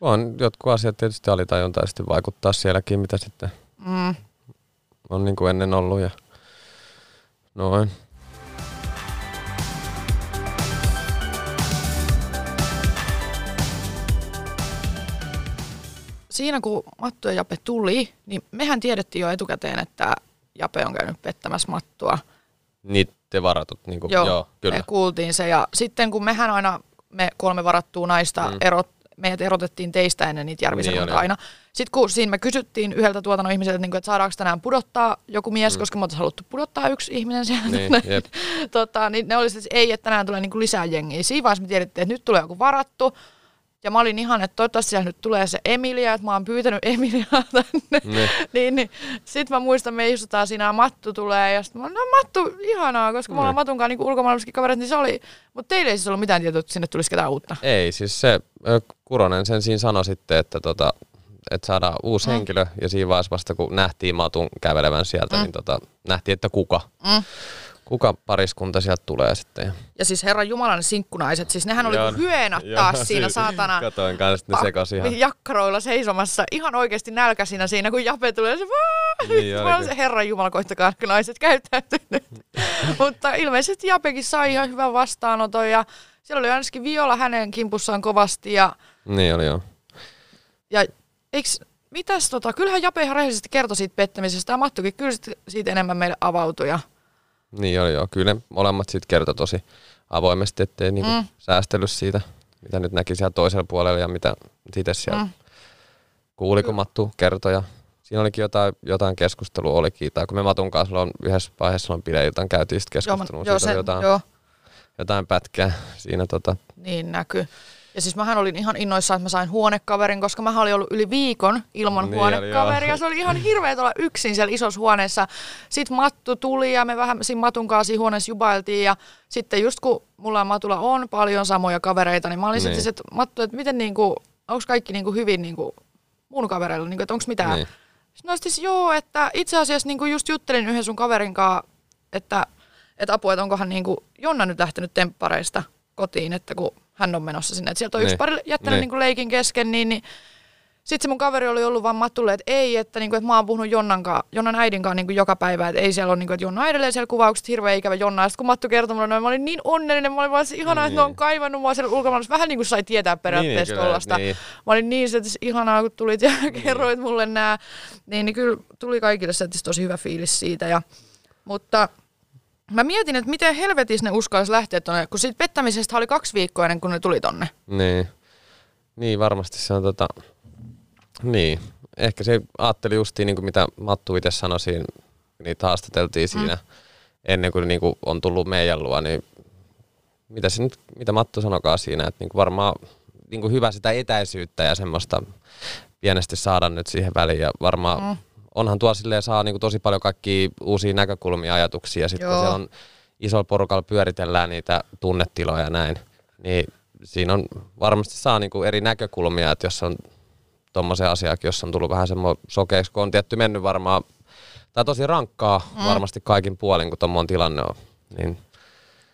On jotkut asiat tietysti alitajuntaisesti vaikuttaa sielläkin, mitä sitten Mm. on niin kuin ennen ollut ja noin. Siinä kun Mattu ja Jape tuli, niin mehän tiedettiin jo etukäteen, että Jape on käynyt pettämässä Mattua. Niitä varatut, niin kuin, Joo, joo, kyllä. me kuultiin se. Ja sitten kun mehän aina, me kolme varattua naista, mm. erot, meidät erotettiin teistä ennen niitä Järvisen Niin niin aina. Sitten kun siinä me kysyttiin yhdeltä tuotannon ihmiseltä, että, niin että saadaanko tänään pudottaa joku mies, mm. koska me oltaisiin haluttu pudottaa yksi ihminen sieltä. Niin, jep. tota, niin ne oli sitten, että ei, että tänään tulee niin kuin lisää jengiä. Siinä vaiheessa me tiedettiin, että nyt tulee joku varattu. Ja mä olin ihan, että toivottavasti siellä nyt tulee se Emilia, että mä oon pyytänyt Emiliaa tänne. Niin. niin, niin. Sitten mä muistan, me istutaan siinä ja Mattu tulee. Ja sitten mä no Mattu, ihanaa, koska me ollaan. Matun kanssa niin ulkomaalaisikin kavereita, niin se oli. Mutta teille ei siis ollut mitään tietoa, että sinne tulisi ketään uutta. Ei, siis se Kuronen sen siinä sanoi sitten, että, tota, että saadaan uusi mm. henkilö ja siinä vaiheessa vasta kun nähtiin Matun kävelevän sieltä, mm. niin tota, nähtiin, että kuka, Mm. Kuka pariskunta sieltä tulee sitten. Ja Ja siis Herran Jumalan sinkkunaiset, siis nehän oli Joo, kuin hyeenat joo, taas siinä siis saatana Katoin kanssa, ne sekas ihan. jakkaroilla seisomassa, ihan oikeasti nälkäisinä siinä, kun Jape tulee se vaan. Niin se Herran Jumala, koittakaa kun naiset käyttäytynyt. Mutta ilmeisesti Japekin sai ihan hyvän vastaanoton ja siellä oli ainakin Viola hänen kimpussaan kovasti ja, Niin oli joo. ja eiks, mitäs tota, kyllähän Jape ihan rehellisesti kertoi siitä pettämisestä ja Mattukin kyllä sit siitä enemmän meille avautui ja Niin oli joo. Kyllä ne molemmat sitten kertoi tosi avoimesti, ettei niinku Mm. säästellyt siitä, mitä nyt näki siellä toisella puolella ja mitä itse siellä Mm. kuuli, kun Mattu kertoi. Ja siinä olikin jotain, jotain keskustelua olikin. Tai kun me Matun kanssa silloin yhdessä vaiheessa silloin bileiltaan käytiin sitten joo, mä- keskustelua. joo, siitä oli se, jotain, joo, jotain pätkää siinä tota, niin näkyy. Ja siis mähän olin ihan innoissaan, että mä sain huonekaverin, koska mä olin ollut yli viikon ilman Niin huonekaveria. Se oli ihan hirveä olla yksin siellä isossa huoneessa. Sitten Mattu tuli ja me vähän siinä Matun kanssa siinä huoneessa jubailtiin. Ja sitten just kun mulla ja Matulla on paljon samoja kavereita, niin mä olin Niin. sitten, että Mattu, että miten niinku, onko kaikki niinku hyvin niinku mun kavereilla, niinku, että onko mitään. Niin. Sitten mä siis, joo, että itse asiassa niinku just juttelin yhden sun kaverin kanssa, että, että apua, että onkohan niinku Jonna nyt lähtenyt temppareista kotiin, että kun hän on menossa sinne. Että sieltä on yksi Niin. pari jättänyt Niin. niinku leikin kesken, niin, niin sitten se mun kaveri oli ollut vaan Mattulle, että ei, että, niinku, että mä oon puhunut Jonnan, kaa, Jonnan äidin kanssa niinku joka päivä, että ei siellä ole, niinku, että Jonna on edelleen siellä kuvaukset, hirveä ikävä Jonna. Ja sitten kun Mattu kertoi mulle, noin, mä olin niin onnellinen, mä olin vaan se ihanaa, että ne on Niin. kaivannut mua siellä ulkomailla. Vähän niin kuin sai tietää periaatteessa kyllä, tuollaista. niin. Mä olin niin, että ihanaa, kun tulit ja kerroit mulle nämä. Niin, niin kyllä tuli kaikille se tietysti tosi hyvä fiilis siitä. Ja, mutta mä mietin, että miten helvetissä ne uskallis lähteä tonne, kun siitä pettämisestä oli kaksi viikkoa ennen kuin ne tuli tonne. Niin. Niin, varmasti se on tota... Niin. Ehkä se ajatteli justiin, niin kuin mitä Mattu itse sanoi siinä, niitä haastateltiin siinä ennen kuin, niin kuin on tullut meidän luo, niin mitä, se nyt, mitä Mattu sanokaa siinä, että niin kuin varmaan niin kuin hyvä sitä etäisyyttä ja semmoista pienesti saada nyt siihen väliin ja varmaan Mm. Onhan tuo silleen saa niin kuin tosi paljon kaikkia uusia näkökulmia, ajatuksia ja sitten kun siellä on isolla porukalla pyöritellään niitä tunnetiloja ja näin, niin siinä on varmasti saa niin kuin eri näkökulmia, että jos on tuommoisen asiakin, jos on tullut vähän semmoinen sokeeksi, kun on tietty mennyt varmaan, tai tosi rankkaa mm. varmasti kaikin puolin, kun tuommoinen tilanne on. Niin,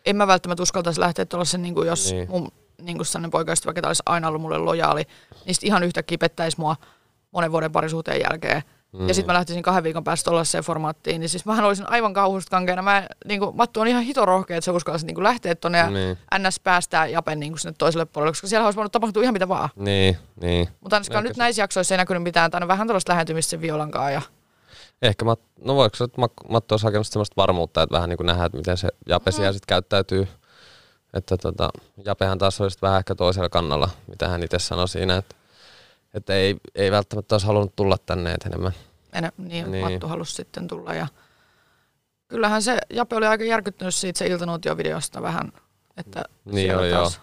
En mä välttämättä uskaltaisi lähteä tuollaisen, niin kuin jos niin. Mun niin kuin sellainen poikaystävä, ketä olisi aina ollut mulle lojaali, niin ihan yhtäkkiä pettäisi mua monen vuoden parisuhteen jälkeen. Mm. Ja sitten mä lähtisin kahden viikon päästä tuollaiseen formaattiin, niin siis mähän olisin aivan kauhusta kankeena. Mä, niin kuin, Mattu on ihan hito rohkea, että se uskalsi niin lähteä tuonne ja Niin. ns. päästää Japen niin kuin sinne toiselle puolelle, koska siellä olisi voinut tapahtua ihan mitä vaan. Niin, niin. Mutta ainakaan nyt näissä jaksoissa ei näkynyt mitään, tai vähän tällaista lähentymistä sen violankaan. Ja... Ehkä, Mat, no voiko se, että Matto olisi hakenut semmoista varmuutta, että vähän niin kuin nähdään, että miten se Jape siellä sitten käyttäytyy. Että tota, Japehan taas olisi vähän ehkä toisella kannalla, mitä hän itse sanoi siinä, että, että ei, ei välttämättä olisi halunnut tulla tänne että enemmän. En, niin, Niin. Mattu halusi sitten tulla. Ja... Kyllähän se Jape oli aika järkyttynyt siitä se iltanuotio-videosta vähän. Että Niin siellä oli, joo. taas-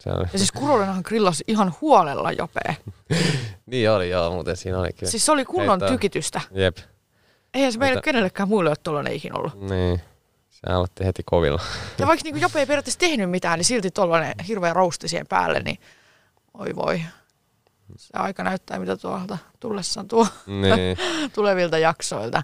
Se oli, Ja siis Kurolinenhan grillasi ihan huolella Japea. niin oli joo, muuten siinä oli kyllä. Siis se oli kunnon Heittää- tykitystä. Jep, Eihän se meille Mutta- kenellekään muille ole tuollainen ikinä ollut. niin. Se aloitti heti kovilla. Ja vaikka niin Jape ei periaatteessa tehnyt mitään, niin silti tuollainen hirveä rousti siihen päälle, niin oi voi. Se aika näyttää, mitä tuolta tullessaan tuo niin. tulevilta jaksoilta.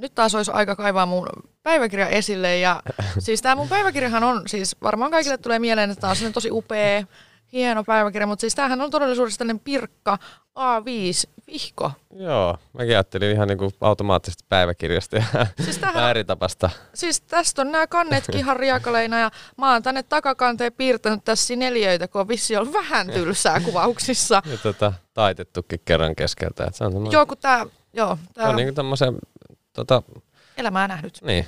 Nyt taas olisi aika kaivaa mun päiväkirja esille ja siis tämä mun päiväkirjahan on siis varmaan kaikille tulee mieleen, että tämä on tosi upea, hieno päiväkirja, mutta siis tämähän on todellisuudessa tällainen pirkka A5 vihko. Joo, mäkin ajattelin ihan niin kuin automaattisesti päiväkirjasta ja Siis eri tapasta. Siis tästä on nämä kannetkin ihan riakaleina ja mä oon tänne takakanteen piirtänyt tässä neljöitä, kun on vissi ollut vähän tylsää kuvauksissa. Ja tota, taitettukin kerran keskeltä. Että se on Joo, kun tää, joo, tää on niin kuin tämmöisen, tota, elämää nähnyt. niin,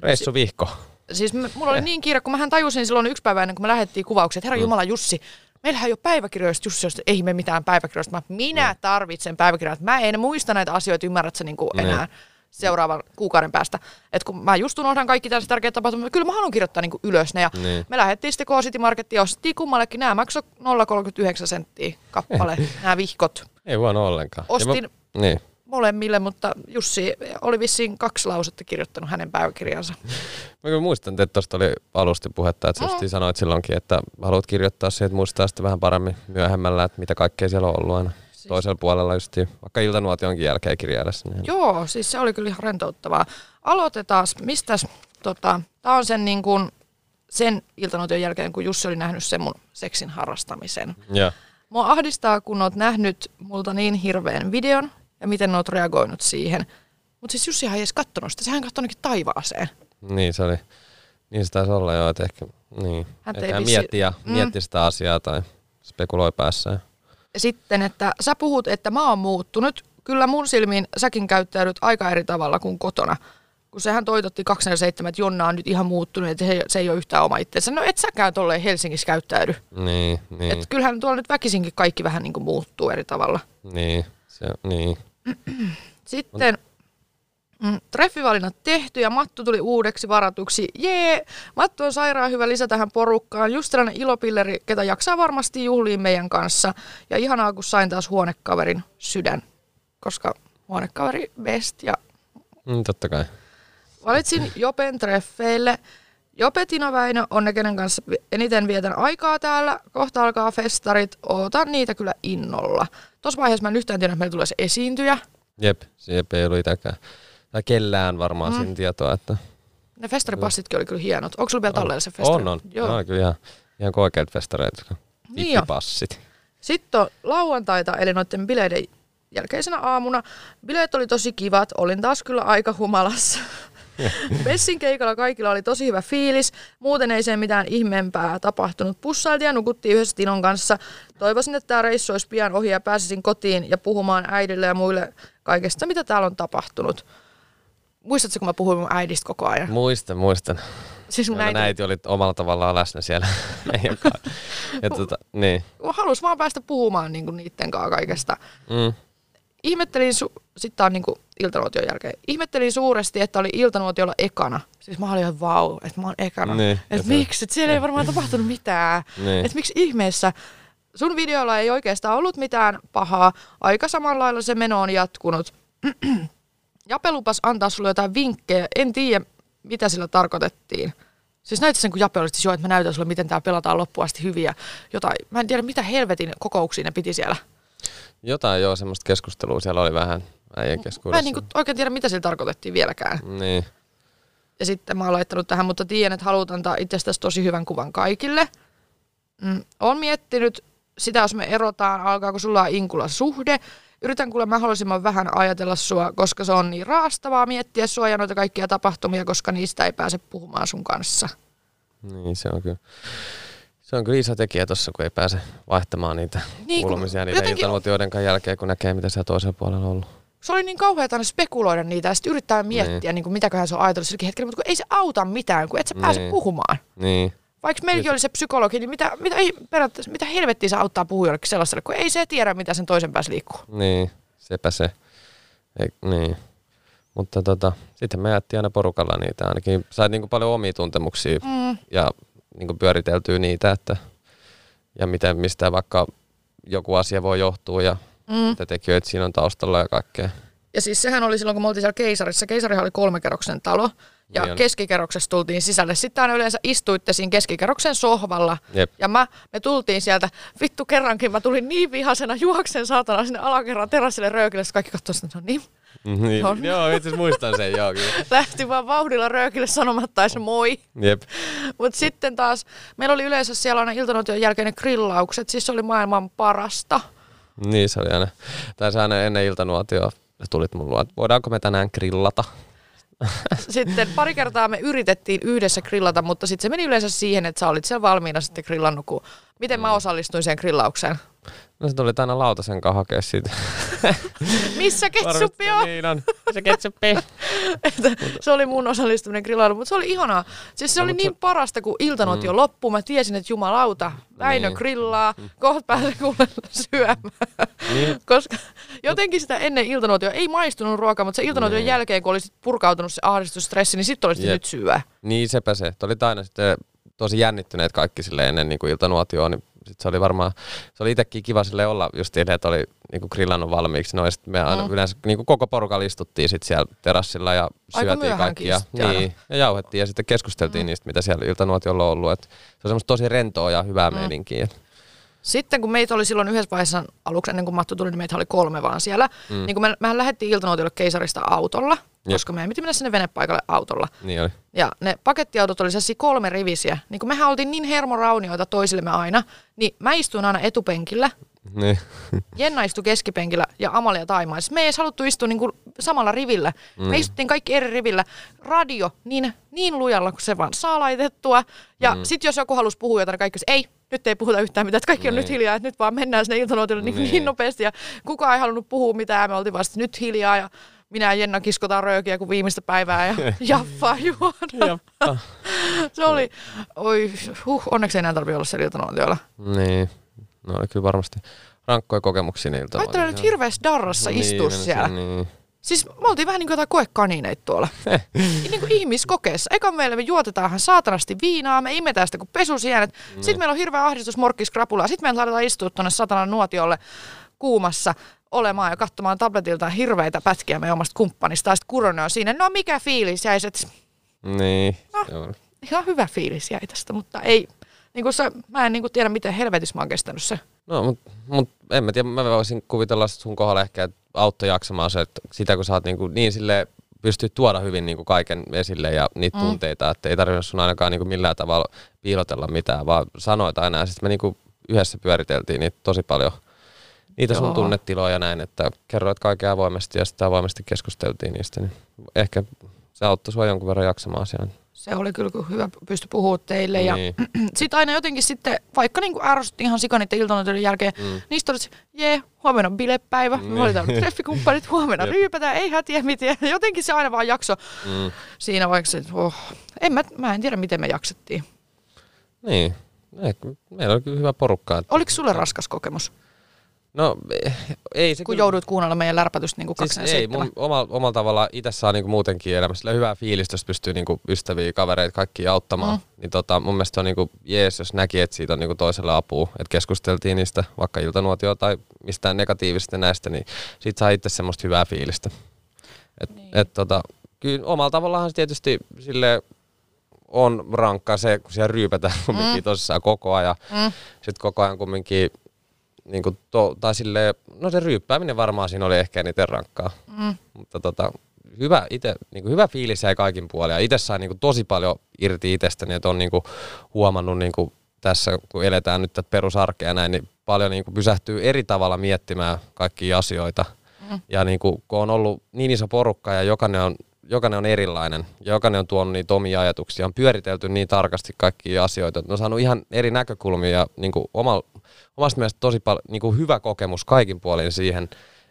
reissuvihko. Siis mulla oli niin kiire, kun mähän tajusin silloin yksi päivä ennen kuin me lähdettiin kuvaukseen, että herra Jumala Jussi, meillähän ei ole päiväkirjoista Jussi, josta ei me mitään päiväkirjoista. Mä, minä tarvitsen päiväkirjoista. Mä en muista näitä asioita, ymmärrät sä niin kuin enää seuraavan kuukauden päästä. Et kun mä just unohdan kaikki tällaiset tärkeät tapahtumat, kyllä mä haluan kirjoittaa niin kuin ylös ne. Ja Niin. Me lähdettiin sitten K-City Markettiin ja ostettiin kummallekin. Nämä maksoi 0,39 senttiä kappale, nämä vihkot. Ei huono ollenkaan. Ja Ostin Mä, niin. Molemmille, mutta Jussi oli vissiin kaksi lausetta kirjoittanut hänen päiväkirjansa. Mä kyllä muistan, että tuosta oli alusti puhetta, että Mm. sanoit silloinkin, että haluat kirjoittaa siihen, että muistaa sitten vähän paremmin myöhemmällä, että mitä kaikkea siellä on ollut aina. Siis. Toisella puolella just vaikka iltanuotionkin jälkeen kirjaillessa. Niin. Joo, siis se oli kyllä ihan rentouttavaa. Aloitetaan, mistäs, tota, tää on sen, niin kuin, sen iltanuotion jälkeen, kun Jussi oli nähnyt sen mun seksin harrastamisen. Ja. Mua ahdistaa, kun oot nähnyt multa niin hirveän videon ja miten oot reagoinut siihen. Mutta siis Jussihan ei edes kattonut sitä, sehän katsoi taivaaseen. Niin se oli. Niin se taisi olla jo, että ehkä niin. Hän Että ei hän vissi- mietti, ja, Mm. mietti sitä asiaa tai spekuloi päässään. Sitten, että sä puhut, että mä oon muuttunut. Kyllä mun silmiin säkin käyttäydyt aika eri tavalla kuin kotona. Kun sehän toitotti 247, että Jonna on nyt ihan muuttunut, että se, se ei ole yhtään oma itsensä. No et säkään tolleen Helsingissä käyttäydy. Niin, niin, Et kyllähän tuolla nyt väkisinkin kaikki vähän niin kuin muuttuu eri tavalla. niin, se, niin. Sitten mm, treffivalinnat tehty ja Mattu tuli uudeksi varatuksi. Jee! Mattu on sairaan hyvä lisä tähän porukkaan. Just sellainen ilopilleri, ketä jaksaa varmasti juhliin meidän kanssa. Ja ihanaa, kun sain taas huonekaverin sydän. Koska huonekaveri best. Ja Mm, totta kai. valitsin Jopen treffeille. Jope Tina Väinö on ne, kenen kanssa eniten vietän aikaa täällä. Kohta alkaa festarit. Ootan niitä kyllä innolla. Tuossa vaiheessa mä en yhtään tiedä, että meillä tulee se esiintyjä. Jep, se ei ollut itäkään. Tai kellään varmaan mm. siinä tietoa, että... Ne festaripassitkin oli kyllä hienot. Onko sulla vielä tallella se festari? On, on. Joo. Ne on kyllä ihan, ihan koikeat festareita. Niin. Vippipassit. Sitten on lauantaita, eli noiden bileiden jälkeisenä aamuna. Bileet oli tosi kivat, olin taas kyllä aika humalassa. Bessin keikalla kaikilla oli tosi hyvä fiilis. Muuten ei sen mitään ihmeempää tapahtunut. Pussailtiin ja nukuttiin yhdessä Tinon kanssa. Toivoisin, että tämä reissu olisi pian ohi ja pääsisin kotiin ja puhumaan äidille ja muille kaikesta, mitä täällä on tapahtunut. Muistatko, kun mä puhuin mun äidistä koko ajan? Muistan, muistan. Siis mun äiti, äiti oli omalla tavallaan läsnä siellä. Ja tota, niin. halus vaan päästä puhumaan niin niiden kanssa kaikesta. Mm. ihmettelin, su- sitten on niinku iltanuotion jälkeen, ihmettelin suuresti, että oli iltanuotiolla ekana. Siis mä olin ihan vau, että mä oon ekana. Niin, että miksi, että siellä ei varmaan tapahtunut mitään. Niin. Että miksi ihmeessä sun videolla ei oikeastaan ollut mitään pahaa. Aika samalla lailla se meno on jatkunut. Jape lupas antaa sulle jotain vinkkejä. En tiedä, mitä sillä tarkoitettiin. Siis näytä sen, kun Jape olisi, joo, että mä näytän sulle, miten tää pelataan loppuun asti hyviä. Jotain. Mä en tiedä, mitä helvetin kokouksia ne piti siellä. Jotain joo, semmoista keskustelua siellä oli vähän äijän Mä keskuudessa. en niinku oikein tiedä, mitä sillä tarkoitettiin vieläkään. Niin. Ja sitten mä oon laittanut tähän, mutta tiedän, että haluat antaa itsestäsi tosi hyvän kuvan kaikille. Mm, olen miettinyt sitä, jos me erotaan, alkaako sulla inkula suhde. Yritän kuule mahdollisimman vähän ajatella sua, koska se on niin raastavaa miettiä sua ja noita kaikkia tapahtumia, koska niistä ei pääse puhumaan sun kanssa. Niin, se on kyllä. Se on kyllä iso tekijä tuossa, kun ei pääse vaihtamaan niitä niin, kuulumisia niiden jotenkin... iltanuotioiden jälkeen, kun näkee, mitä siellä toisella puolella on ollut. Se oli niin kauheata aina spekuloida niitä ja sitten yrittää miettiä, niin. Niin kuin, mitäköhän se on ajatellut silläkin hetkellä, mutta kun ei se auta mitään, kun et sä pääse niin. puhumaan. Niin. Vaikka meilläkin oli se psykologi, niin mitä, mitä, ei, mitä helvettiä se auttaa puhujallekin sellaiselle, kun ei se tiedä, mitä sen toisen päässä liikkuu. Niin, sepä se. Ei, niin. Mutta tota, sitten me jättiin aina porukalla niitä. Ainakin sait niinku paljon omia tuntemuksia mm. ja niinku pyöriteltyä niitä, että ja miten, mistä vaikka joku asia voi johtua ja mm. mitä tekijöitä siinä on taustalla ja kaikkea. Ja siis sehän oli silloin, kun me oltiin siellä keisarissa. Keisarihan oli kolmekerroksen talo. Ja niin keskikerroksessa tultiin sisälle. Sitten aina yleensä istuitte siinä keskikerroksen sohvalla. Jep. Ja mä, me tultiin sieltä, vittu kerrankin, mä tulin niin vihasena juoksen saatana sinne alakerran terassille röökille. Sitten kaikki katsoivat, että no niin. Niin, on. joo, itse asiassa muistan sen, joo. Lähti vaan vauhdilla röökille sanomatta edes moi. Jep. Mutta sitten taas, meillä oli yleensä siellä aina iltanuotion jälkeinen grillaukset, siis se oli maailman parasta. Niin se oli aina. Tai aina ennen iltanuotioa tulit mun luo, että voidaanko me tänään grillata? sitten pari kertaa me yritettiin yhdessä grillata, mutta sitten se meni yleensä siihen, että sä olit siellä valmiina sitten grillannut, kun miten mä mm. osallistuin siihen grillaukseen? No se tuli aina lautasen kanssa hakea siitä. Missä ketsuppi on? Niin on. Missä ketsuppi? se oli mun osallistuminen grillailu, mutta se oli ihanaa. Siis se no, oli niin se... parasta, kun iltanuoti mm. loppu. Mä tiesin, että jumalauta, Väinö niin. grillaa, mm. kohta pääsee kuule syömään. Niin. Koska jotenkin sitä ennen iltanuotio ei maistunut ruokaa, mutta se iltanuotion niin. jälkeen, kun olisit purkautunut se ahdistusstressi, niin sitten olisit nyt syödä. Niin sepä se. Oli aina sitten tosi jännittyneet kaikki sille ennen niin kuin iltanuotioon, niin sit se oli varmaan, se oli itsekin kiva sille olla just niin, että oli niinku grillannut valmiiksi. No, me aina mm. yleensä niinku koko porukalla istuttiin sit siellä terassilla ja syötiin kaikkia. Niin, ja jauhettiin ja sitten keskusteltiin mm. niistä, mitä siellä iltanuotiolla on ollut. Et se on semmoista tosi rentoa ja hyvää mm. meininkiä. Sitten kun meitä oli silloin yhdessä vaiheessa aluksi, ennen kuin Mattu tuli, niin meitä oli kolme vaan siellä. Mm. Niin kun me, mehän lähdettiin iltanuotiolle keisarista autolla, Jep. koska meidän piti mennä sinne venepaikalle autolla. Niin oli. Ja ne pakettiautot oli sellaisia kolme rivisiä. Niin kun mehän oltiin niin hermoraunioita toisillemme aina, niin mä istuin aina etupenkillä. Niin. Jenna istui keskipenkillä ja Amalia Taimaa. Siis me ei edes haluttu istua niinku samalla rivillä. Mm. Me istuttiin kaikki eri rivillä. Radio niin, niin lujalla kuin se vaan saa laitettua. Ja mm. sitten jos joku halusi puhua jotain, niin kaikki ei, nyt ei puhuta yhtään mitään, että kaikki on niin. nyt hiljaa, että nyt vaan mennään sinne iltanuotille niin, niin. niin nopeasti. Ja kukaan ei halunnut puhua mitään, me oltiin vasta nyt hiljaa ja minä ja Jenna kiskotaan röökiä kuin viimeistä päivää ja jaffaa juoda. se oli, oi, huh, onneksi ei enää tarvitse olla siellä iltanuotiolla. Niin, no oli kyllä varmasti rankkoja kokemuksia niiltä. Ajattelen nyt hirveässä darrassa niin, istua siellä. Niin. Siis me oltiin vähän niin kuin jotain koekanineita tuolla. niin kuin ihmiskokeessa. Eka meillä me juotetaan saatanasti viinaa, me imetään sitä kuin pesusienet. Niin. Sitten meillä on hirveä ahdistus morkkiskrapulaa. Sitten meillä laitetaan istua tuonne satanan nuotiolle kuumassa olemaan ja katsomaan tabletilta hirveitä pätkiä meidän omasta kumppanista. Ja sitten Kuronen on siinä, no mikä fiilis jäi. Niin. No, ihan hyvä fiilis jäi tästä, mutta ei, niin kuin sä, mä en niin kuin tiedä, miten helvetissä mä oon kestänyt se. No, mutta mut, en mä tiedä, mä voisin kuvitella sun kohdalla ehkä, että auttoi jaksamaan se, että sitä kun sä oot niin, kuin, niin sille pystyy tuoda hyvin niin kuin kaiken esille ja niitä mm. tunteita, että ei tarvinnut sun ainakaan niin kuin millään tavalla piilotella mitään, vaan sanoit aina ja sitten me niin kuin yhdessä pyöriteltiin niitä tosi paljon – niitä sun Joo. tunnetiloja näin, että kerroit kaiken avoimesti ja sitten avoimesti keskusteltiin niistä, niin ehkä se auttoi sua jonkun verran jaksamaan siellä. Se oli kyllä hyvä pysty puhua teille. Niin. Ja sitten aina jotenkin sitten, vaikka niin ärsytti ihan sikan niiden iltanoiden jälkeen, mm. niistä oli, jee, huomenna on bilepäivä, mm. me valitaan treffikumppanit, huomenna ryypätään, ei hätiä mitään. Jotenkin se aina vaan jakso mm. siinä vaikka se, oh, en mä, mä en tiedä miten me jaksettiin. Niin, meillä oli kyllä hyvä porukka. Että... Oliko sulle raskas kokemus? No ei se Kun kyllä... joudut kuunnella meidän lärpätystä niin siis ei, mun omalla, omalla tavalla itse saa niin kuin muutenkin elämässä hyvää fiilistä, jos pystyy niin kuin ystäviä, kavereita, kaikki auttamaan. Mm. Niin tota, mun mielestä on niin kuin jees, jos näki, että siitä on niin kuin toiselle apua. Että keskusteltiin niistä vaikka iltanuotio tai mistään negatiivisesta näistä, niin siitä saa itse semmoista hyvää fiilistä. Et, niin. et, tota, kyllä omalla tavallaan tietysti sille on rankka se, kun siellä ryypätään kumminkin mm. tosissaan koko ajan. Mm. Sitten koko ajan kumminkin niin kuin to, tai silleen, no se ryyppääminen varmaan siinä oli ehkä eniten rankkaa. Mm. Mutta tota, hyvä, ite, niin kuin hyvä fiilis jäi kaikin puolin. Ja itse sai niin kuin tosi paljon irti itsestäni, että on niin kuin huomannut niin kuin tässä, kun eletään nyt tätä perusarkea näin, niin paljon niin kuin pysähtyy eri tavalla miettimään kaikkia asioita. Mm. Ja niin kuin, kun on ollut niin iso porukka ja jokainen on, jokainen on erilainen, ja jokainen on tuonut niitä omia ajatuksia, on pyöritelty niin tarkasti kaikkia asioita, että on saanut ihan eri näkökulmia ja niin kuin oma, omasta mielestä tosi paljon niin kuin hyvä kokemus kaikin puolin siihen,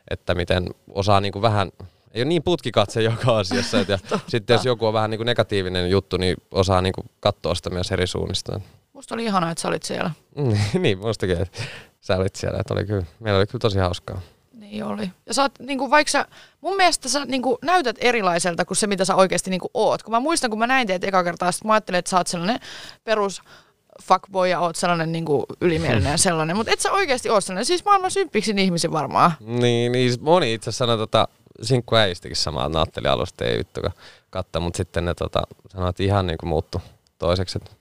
että miten osaa niin kuin vähän ei ole niin putkikatse joka asiassa. Et ja sitten jos joku on vähän niin kuin negatiivinen juttu, niin osaa niin kuin katsoa sitä myös eri suunnista. Musta oli ihanaa, että sä olit siellä. niin, mustakin, että sä olit siellä. Että oli kyllä, meillä oli kyllä tosi hauskaa. Niin oli. Ja sä oot, niin kuin, vaikka sä, mun mielestä sä niin kuin, näytät erilaiselta kuin se, mitä sä oikeasti niin kuin, oot. Kun mä muistan, kun mä näin teet eka kertaa, sit mä ajattelin, että sä oot sellainen perus fuckboy ja oot sellainen niin kuin, ylimielinen ja sellainen. Mutta et sä oikeasti oot sellainen. Siis maailman symppiksin ihmisen varmaan. Niin, niin moni itse asiassa sanoi tota, sinkku äistikin samaa, että ajattelin alusta ei vittu kattaa, mutta sitten ne tota, sanoi, että ihan niin kuin muuttu toiseksi. Että,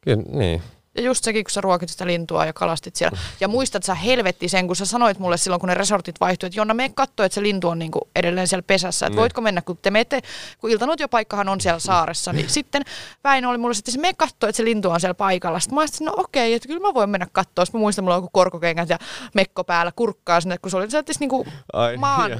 kyllä, niin. Ja just sekin, kun sä ruokit sitä lintua ja kalastit siellä. Ja muistat sä helvetti sen, kun sä sanoit mulle silloin, kun ne resortit vaihtui, että Jonna, me katsoa, että se lintu on niinku edelleen siellä pesässä. Että niin. voitko mennä, kun te menette, kun iltanuotiopaikkahan on siellä saaressa, niin sitten Väinö oli mulle, että se me katsoa, että se lintu on siellä paikalla. Sitten mä ajattelin, no okei, että kyllä mä voin mennä katsoa. Sitten mä muistan, mulla on korkokengät ja mekko päällä kurkkaa sinne, kun se oli se, niinku Ai, maan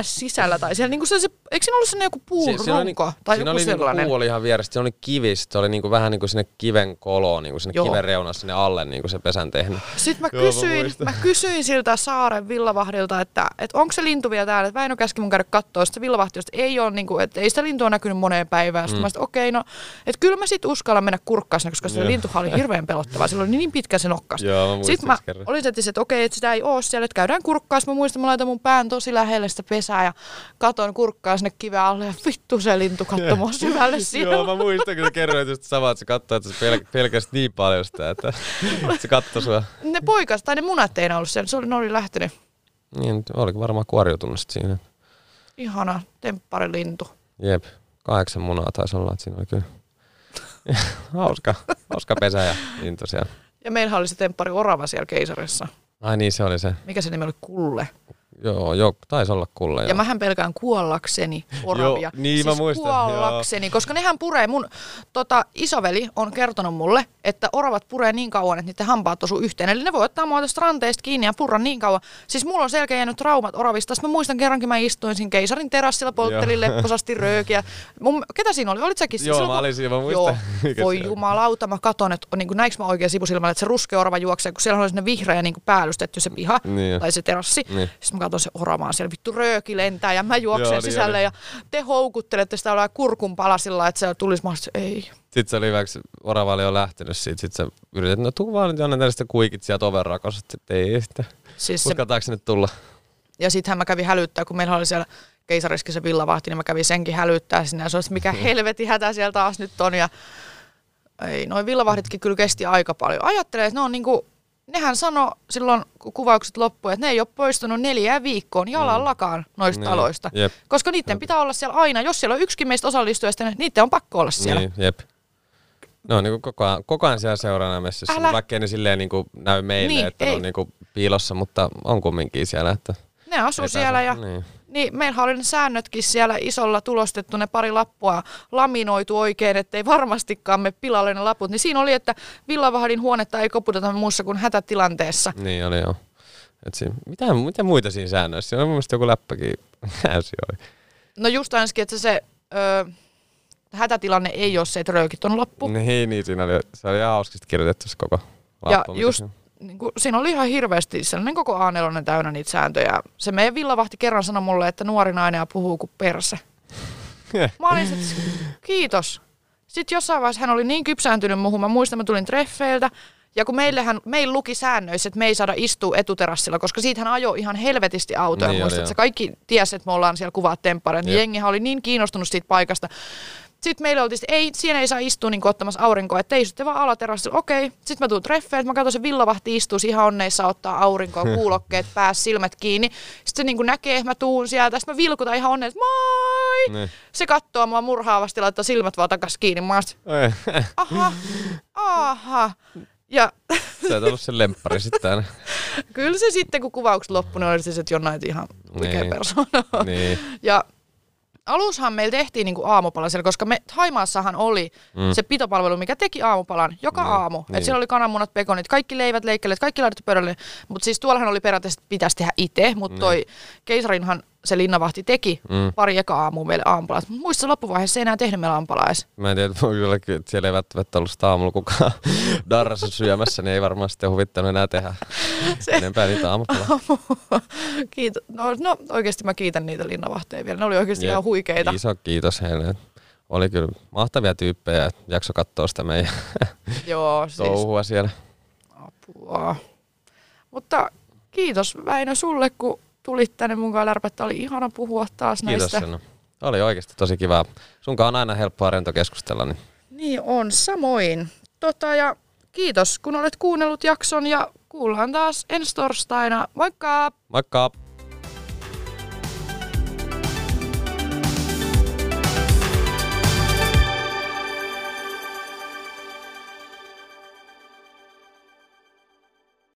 ns. sisällä. Tai siellä niinku se, se, eikö siinä ollut sellainen joku puun si- runko? Niinku, tai siinä joku oli niinku sellainen? Niinku puu oli ihan vierestä, se oli kivistä, se oli niinku vähän niin kuin sinne kiven koloon, niinku sinne Joo kiven reunassa sinne alle niin kuin se pesän tehnyt. Sitten mä kysyin, mä, mä kysyin siltä saaren villavahdilta, että, että onko se lintu vielä täällä. Että Väinö käski mun käydä katsoa. Sitten villavahti, että ei ole, niin kuin, että ei sitä lintua näkynyt moneen päivään. Sitten mm. mä sanoin, okei, okay, no, että kyllä mä sitten uskallan mennä kurkkaan koska se lintuhan oli hirveän pelottava. Sillä oli niin pitkä se nokkas. Joo, mä sitten mä kerran. olin että, että okei, että sitä ei ole siellä, että käydään kurkkaan. Mä muistan, mä laitan mun pään tosi lähelle sitä pesää ja katon kurkkaa sinne kiven alle ja vittu se lintu katsoi mua syvälle siellä. Joo, mä muistan, kun sä kerroit just samaa, että sä katsoit, että pelkästään niin paljon sitä, että se katsoi sua. Ne poikas, tai ne munat ei ollut siellä, se oli, ne oli lähtenyt. Niin, oli varmaan kuoriutunut siinä. Ihana, lintu. Jep, kahdeksan munaa taisi olla, että siinä oli kyllä hauska, hauska pesä ja lintu siellä. Ja meillä oli se temppari orava siellä keisarissa. Ai niin, se oli se. Mikä se nimi oli? Kulle. Joo, joo, taisi olla kulle. Ja joo. mähän pelkään kuollakseni oravia. joo, niin siis mä muistan. kuollakseni, joo. koska nehän puree. Mun tota, isoveli on kertonut mulle, että oravat puree niin kauan, että niiden hampaat osuu yhteen. Eli ne voi ottaa mua tästä ranteesta kiinni ja purra niin kauan. Siis mulla on selkeä jäänyt traumat oravista. Sitten mä muistan kerrankin, mä istuin siinä keisarin terassilla, polttelin lepposasti röökiä. Mun, ketä siinä oli? Olit säkin? Joo, Silloin, mä olin siinä, mä muistan. Joo, voi jumalauta, mä katon, että niin näinkö mä oikein sivusilmällä, että se ruskea orava juoksee, kun siellä oli sinne vihreä niin päällystetty se piha niin. tai se terassi. Niin. Sitten mä katson se oramaan siellä vittu rööki lentää ja mä juoksen Joo, niin sisälle niin ja te houkuttelette sitä olla kurkun palasilla, että se tulisi mahdollisesti, ei. Sitten se oli hyvä, orava oli jo lähtenyt siitä, sitten sä yritit, no tuu vaan nyt jonne sitä kuikit sieltä oven rakossa, sitten ei sitten. Siis Uskaltaako se... nyt tulla? Ja sittenhän mä kävin hälyttää, kun meillä oli siellä keisariski se villavahti, niin mä kävin senkin hälyttää sinne ja se olisi mikä helvetin hätä siellä taas nyt on ja ei, noin villavahditkin kyllä kesti aika paljon. Ajattelee, että ne on niinku nehän sanoi silloin, kun kuvaukset loppuivat, että ne ei ole poistunut neljään viikkoon jalallakaan mm. noista niin, taloista. Jep. Koska niiden pitää olla siellä aina. Jos siellä on yksikin meistä osallistujista, niin niiden on pakko olla siellä. Niin, jep. No niin kuin koko ajan, koko ajan siellä seuraana messissä, Älä... vaikka ne silleen niin kuin näy meille, niin, että ei. ne on niin kuin piilossa, mutta on kumminkin siellä. Että ne asuu siellä ja niin. Niin, meillä oli ne säännötkin siellä isolla tulostettu, ne pari lappua laminoitu oikein, ettei varmastikaan me pilalle ne laput. Niin siinä oli, että Villavahdin huonetta ei koputeta muussa kuin hätätilanteessa. Niin oli joo. Et siinä, mitä, mitä muita siinä säännöissä? Siinä on mun mielestä joku läppäkin oli. No just ainakin, että se ö, hätätilanne ei ole se, että röykit on loppu. Niin, niin siinä oli, se oli hauskasti kirjoitettu se koko lappu. Ja just, niin kuin, siinä oli ihan hirveästi sellainen koko a täynnä niitä sääntöjä. Se meidän villavahti kerran sanoi mulle, että nuori nainen puhuu kuin perse. Mä olin sit, kiitos. Sitten jossain vaiheessa hän oli niin kypsääntynyt muuhun. Mä muistan, mä tulin treffeiltä. Ja kun meillähän, meil luki säännöissä, että me ei saada istua etuterassilla, koska siitä hän ajoi ihan helvetisti autoja. Niin, Muistat, että kaikki tiesi, että me ollaan siellä kuvaa temppareita. Niin jengihän oli niin kiinnostunut siitä paikasta. Sitten meillä oltiin, että ei, siinä ei saa istua niin ottamassa aurinkoa, että ei sitten vaan alaterassilla. Okei, sitten mä tuun treffeen, mä katson se villavahti istuu ihan onneissa ottaa aurinkoa, kuulokkeet pääs, silmät kiinni. Sitten se niin kuin näkee, että mä tuun sieltä, sitten mä vilkutan ihan onneen, että moi! Ne. Se katsoo mua murhaavasti, laittaa silmät vaan takas kiinni. Mä aha, aha. Ja... Sä et ollut se lemppari sitten. Kyllä se sitten, kun kuvaukset loppui, niin oli siis, että Jonna ihan oikea niin. persona. Niin. Ja alushan meillä tehtiin niinku aamupala siellä, koska me Haimaassahan oli mm. se pitopalvelu, mikä teki aamupalan joka Niin, aamu. niin. Et siellä oli kananmunat, pekonit, kaikki leivät, leikkeleet, kaikki laitettu pöydälle. Mutta siis tuollahan oli periaatteessa, että pitäisi tehdä itse, mutta toi keisarinhan se linnavahti teki Mm. pari eka aamua meille aamupalat. Muissa loppuvaiheessa ei enää tehnyt meille aamupalaa edes. Mä en tiedä, että kyllä, kyllä siellä ei välttämättä ollut sitä aamulla kukaan darrassa syömässä, niin ei varmaan sitten huvittanut enää tehdä Se- enempää niitä aamupalaa. Kiitos. No, no oikeasti mä kiitän niitä linnavahteja vielä. Ne oli oikeasti Jep. ihan huikeita. Iso kiitos heille. Oli kyllä mahtavia tyyppejä, että jakso katsoa sitä meidän Joo, siis touhua siellä. apua. Mutta kiitos Väinö sulle, kun tulit tänne mukaan lärpättä. Oli ihana puhua taas Kiitos näistä. Senna. Oli oikeasti tosi kiva. Sunkaan on aina helppoa rento keskustella, niin Niin on, samoin. Tota, ja kiitos, kun olet kuunnellut jakson ja kuullaan taas ensi torstaina. Moikka! moikka!